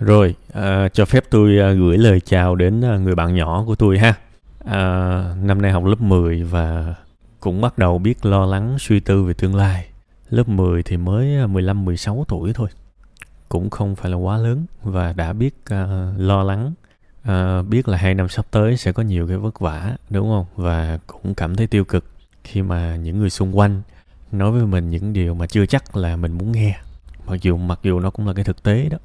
Rồi, à, cho phép tôi à, gửi lời chào đến à, người bạn nhỏ của tôi ha. À, năm nay học lớp 10 và cũng bắt đầu biết lo lắng suy tư về tương lai. Lớp 10 thì mới 15 16 tuổi thôi. Cũng không phải là quá lớn và đã biết à, lo lắng à, biết là hai năm sắp tới sẽ có nhiều cái vất vả đúng không và cũng cảm thấy tiêu cực khi mà những người xung quanh nói với mình những điều mà chưa chắc là mình muốn nghe mặc dù mặc dù nó cũng là cái thực tế đó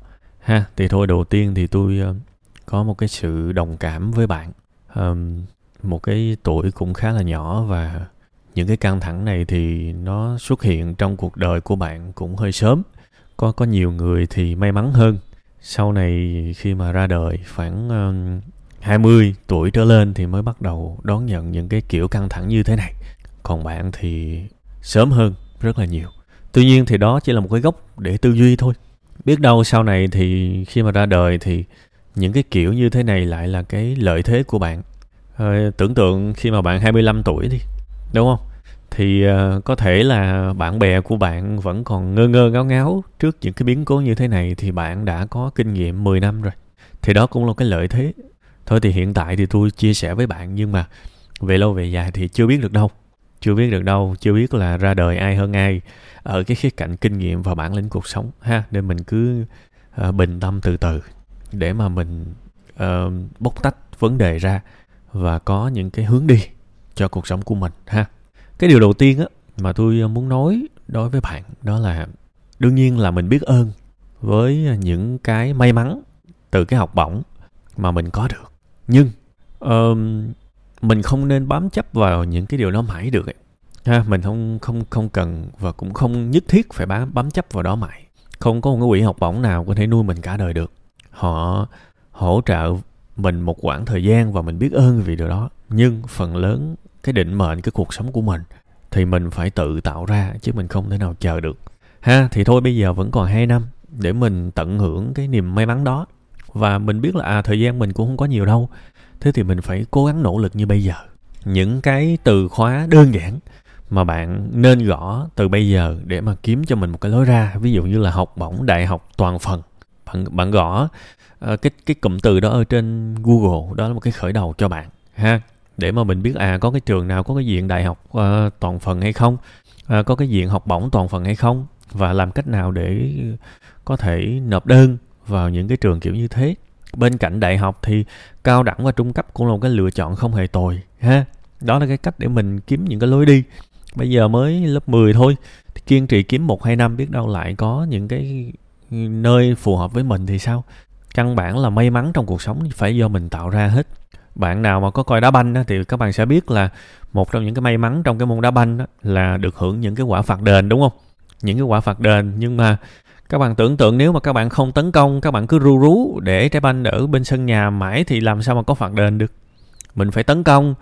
ha thì thôi đầu tiên thì tôi uh, có một cái sự đồng cảm với bạn. Um, một cái tuổi cũng khá là nhỏ và những cái căng thẳng này thì nó xuất hiện trong cuộc đời của bạn cũng hơi sớm. Có có nhiều người thì may mắn hơn. Sau này khi mà ra đời khoảng um, 20 tuổi trở lên thì mới bắt đầu đón nhận những cái kiểu căng thẳng như thế này. Còn bạn thì sớm hơn rất là nhiều. Tuy nhiên thì đó chỉ là một cái gốc để tư duy thôi biết đâu sau này thì khi mà ra đời thì những cái kiểu như thế này lại là cái lợi thế của bạn. À, tưởng tượng khi mà bạn 25 tuổi đi đúng không? Thì uh, có thể là bạn bè của bạn vẫn còn ngơ ngơ ngáo ngáo trước những cái biến cố như thế này thì bạn đã có kinh nghiệm 10 năm rồi. Thì đó cũng là cái lợi thế. Thôi thì hiện tại thì tôi chia sẻ với bạn nhưng mà về lâu về dài thì chưa biết được đâu chưa biết được đâu chưa biết là ra đời ai hơn ai ở cái khía cạnh kinh nghiệm và bản lĩnh cuộc sống ha. Nên mình cứ uh, bình tâm từ từ để mà mình uh, bóc tách vấn đề ra và có những cái hướng đi cho cuộc sống của mình ha. Cái điều đầu tiên á mà tôi muốn nói đối với bạn đó là đương nhiên là mình biết ơn với những cái may mắn từ cái học bổng mà mình có được. Nhưng uh, mình không nên bám chấp vào những cái điều nó mãi được ấy. ha, mình không không không cần và cũng không nhất thiết phải bám bám chấp vào đó mãi. Không có một cái quỹ học bổng nào có thể nuôi mình cả đời được. Họ hỗ trợ mình một khoảng thời gian và mình biết ơn vì điều đó. Nhưng phần lớn cái định mệnh, cái cuộc sống của mình thì mình phải tự tạo ra chứ mình không thể nào chờ được. Ha, thì thôi bây giờ vẫn còn 2 năm để mình tận hưởng cái niềm may mắn đó. Và mình biết là à thời gian mình cũng không có nhiều đâu thế thì mình phải cố gắng nỗ lực như bây giờ. Những cái từ khóa đơn giản mà bạn nên gõ từ bây giờ để mà kiếm cho mình một cái lối ra. Ví dụ như là học bổng đại học toàn phần. Bạn bạn gõ uh, cái cái cụm từ đó ở trên Google đó là một cái khởi đầu cho bạn ha. Để mà mình biết à có cái trường nào có cái diện đại học uh, toàn phần hay không uh, có cái diện học bổng toàn phần hay không và làm cách nào để có thể nộp đơn vào những cái trường kiểu như thế bên cạnh đại học thì cao đẳng và trung cấp cũng là một cái lựa chọn không hề tồi ha? Đó là cái cách để mình kiếm những cái lối đi. Bây giờ mới lớp 10 thôi thì kiên trì kiếm một hai năm biết đâu lại có những cái nơi phù hợp với mình thì sao? Căn bản là may mắn trong cuộc sống phải do mình tạo ra hết. Bạn nào mà có coi đá banh đó, thì các bạn sẽ biết là một trong những cái may mắn trong cái môn đá banh đó, là được hưởng những cái quả phạt đền đúng không? Những cái quả phạt đền nhưng mà các bạn tưởng tượng nếu mà các bạn không tấn công các bạn cứ ru rú để trái banh ở bên sân nhà mãi thì làm sao mà có phạt đền được? Mình phải tấn công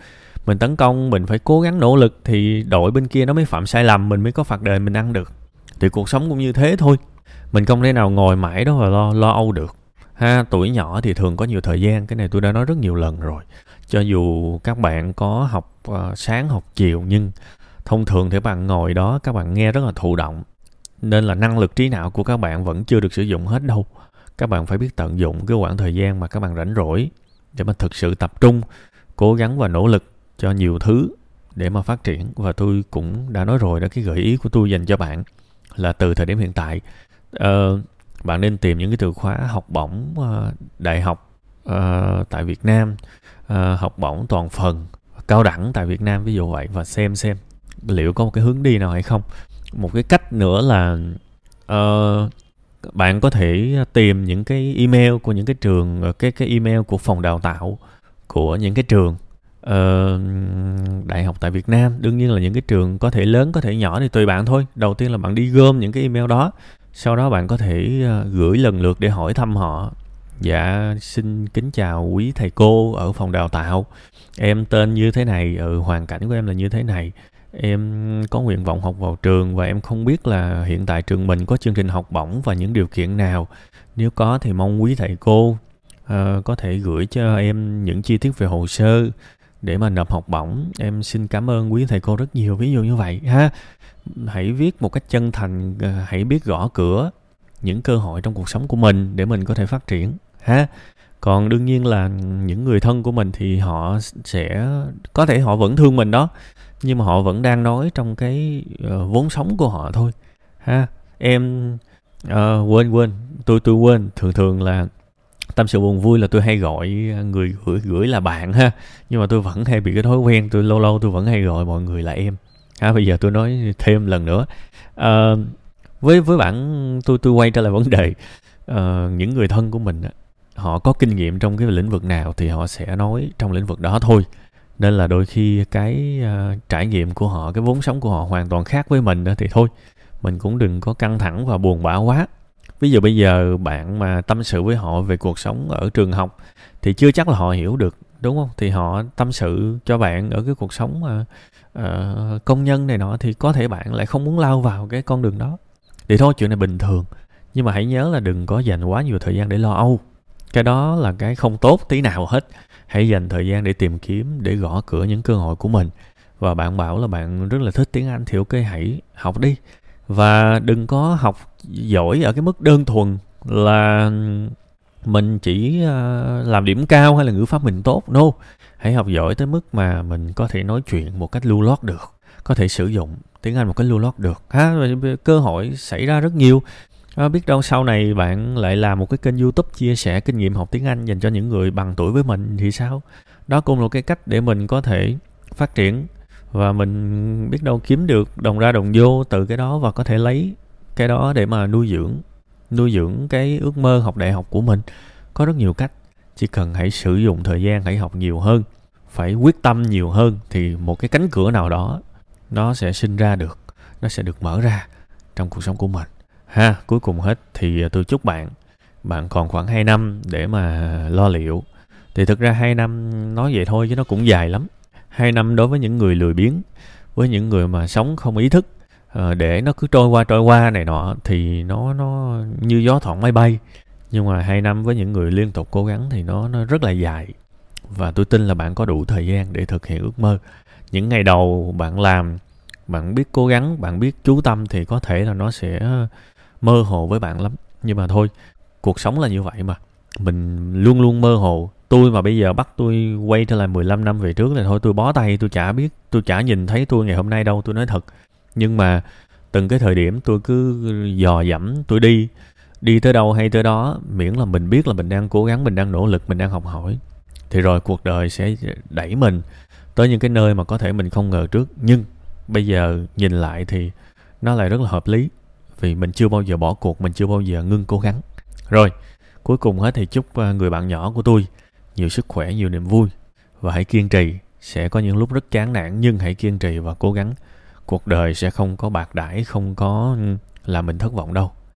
mình tấn công mình phải cố gắng nỗ lực thì đội bên kia nó mới phạm sai lầm mình mới có phạt đền mình ăn được. Thì cuộc sống cũng như thế thôi. Mình không thể nào ngồi mãi đó và lo lo âu được. Ha tuổi nhỏ thì thường có nhiều thời gian cái này tôi đã nói rất nhiều lần rồi. Cho dù các bạn có học uh, sáng học chiều nhưng thông thường thì các bạn ngồi đó các bạn nghe rất là thụ động nên là năng lực trí não của các bạn vẫn chưa được sử dụng hết đâu. Các bạn phải biết tận dụng cái khoảng thời gian mà các bạn rảnh rỗi để mà thực sự tập trung cố gắng và nỗ lực cho nhiều thứ để mà phát triển. Và tôi cũng đã nói rồi đó cái gợi ý của tôi dành cho bạn là từ thời điểm hiện tại uh, bạn nên tìm những cái từ khóa học bổng uh, đại học uh, tại Việt Nam uh, học bổng toàn phần cao đẳng tại Việt Nam ví dụ vậy và xem xem liệu có một cái hướng đi nào hay không một cái cách nữa là uh, bạn có thể tìm những cái email của những cái trường ờ, cái cái email của phòng đào tạo của những cái trường uh, đại học tại Việt Nam. Đương nhiên là những cái trường có thể lớn có thể nhỏ thì tùy bạn thôi. Đầu tiên là bạn đi gom những cái email đó sau đó bạn có thể uh, gửi lần lượt để hỏi thăm họ. Dạ xin kính chào quý thầy cô ở phòng đào tạo. Em tên như thế này ừ, hoàn cảnh của em là như thế này em có nguyện vọng học vào trường và em không biết là hiện tại trường mình có chương trình học bổng và những điều kiện nào. Nếu có thì mong quý thầy cô uh, có thể gửi cho em những chi tiết về hồ sơ để mà nộp học bổng. Em xin cảm ơn quý thầy cô rất nhiều ví dụ như vậy ha. Hãy viết một cách chân thành uh, hãy biết gõ cửa những cơ hội trong cuộc sống của mình để mình có thể phát triển ha. Còn đương nhiên là những người thân của mình thì họ sẽ có thể họ vẫn thương mình đó nhưng mà họ vẫn đang nói trong cái uh, vốn sống của họ thôi. Ha em uh, quên quên tôi tôi quên. Thường thường là tâm sự buồn vui là tôi hay gọi ờ, người gửi gửi là bạn ha. Nhưng mà tôi vẫn hay bị cái thói quen tôi lâu lâu tôi vẫn hay gọi mọi người là em. Ha bây giờ tôi nói thêm lần nữa. Uh, với với bạn tôi tôi quay trở lại vấn đề uh, những người thân của mình họ có kinh nghiệm trong cái lĩnh vực nào thì họ sẽ nói trong lĩnh vực đó thôi nên là đôi khi cái uh, trải nghiệm của họ cái vốn sống của họ hoàn toàn khác với mình đó thì thôi mình cũng đừng có căng thẳng và buồn bã quá. Ví dụ bây giờ bạn mà tâm sự với họ về cuộc sống ở trường học thì chưa chắc là họ hiểu được đúng không? Thì họ tâm sự cho bạn ở cái cuộc sống mà uh, công nhân này nọ thì có thể bạn lại không muốn lao vào cái con đường đó. Thì thôi chuyện này bình thường nhưng mà hãy nhớ là đừng có dành quá nhiều thời gian để lo âu cái đó là cái không tốt tí nào hết. Hãy dành thời gian để tìm kiếm, để gõ cửa những cơ hội của mình. Và bạn bảo là bạn rất là thích tiếng anh, thì ok, hãy học đi. Và đừng có học giỏi ở cái mức đơn thuần là mình chỉ à, làm điểm cao hay là ngữ pháp mình tốt. No, hãy học giỏi tới mức mà mình có thể nói chuyện một cách lưu loát được, có thể sử dụng tiếng anh một cách lưu loát được. Ha, cơ hội xảy ra rất nhiều à, biết đâu sau này bạn lại làm một cái kênh youtube chia sẻ kinh nghiệm học tiếng anh dành cho những người bằng tuổi với mình thì sao? Đó cũng là cái cách để mình có thể phát triển và mình biết đâu kiếm được đồng ra đồng vô từ cái đó và có thể lấy cái đó để mà nuôi dưỡng nuôi dưỡng cái ước mơ học đại học của mình. Có rất nhiều cách chỉ cần hãy sử dụng thời gian hãy học nhiều hơn phải quyết tâm nhiều hơn thì một cái cánh cửa nào đó nó sẽ sinh ra được nó sẽ được mở ra trong cuộc sống của mình ha, cuối cùng hết. Thì à, tôi chúc bạn bạn còn khoảng 2 năm để mà lo liệu. Thì thực ra 2 năm nói vậy thôi chứ nó cũng dài lắm. Hai năm đối với những người lười biếng, với những người mà sống không ý thức ờ, để nó cứ trôi qua trôi qua này nọ, thì nó nó như gió thoảng máy bay. Nhưng mà hai năm với những người liên tục cố gắng thì nó nó rất là dài. Và tôi tin là bạn có đủ thời gian để thực hiện ước mơ. Những ngày đầu bạn làm, bạn biết cố gắng, bạn biết chú tâm thì có thể là nó sẽ mơ hồ với bạn lắm. Nhưng mà thôi, cuộc sống là như vậy mà. Mình luôn luôn mơ hồ. Tôi mà bây giờ bắt tôi quay trở lại 15 năm về trước là thôi, tôi bó tay, tôi chả biết, tôi chả nhìn thấy tôi ngày hôm nay đâu, tôi nói thật. Nhưng mà từng cái thời điểm tôi cứ dò dẫm, tôi đi đi tới đâu hay tới đó, miễn là mình biết là mình đang cố gắng, mình đang nỗ lực, mình đang học hỏi, thì rồi cuộc đời sẽ đẩy mình tới những cái nơi mà có thể mình không ngờ trước. Nhưng bây giờ nhìn lại thì nó lại rất là hợp lý vì mình chưa bao giờ bỏ cuộc, mình chưa bao giờ ngưng cố gắng. Rồi, cuối cùng hết thì chúc à, người bạn nhỏ của tôi nhiều sức khỏe, nhiều niềm vui và hãy kiên trì. Sẽ có những lúc rất chán nản, nhưng hãy kiên trì và cố gắng. Cuộc đời sẽ không có bạc đãi, không có ừ, làm mình thất vọng đâu.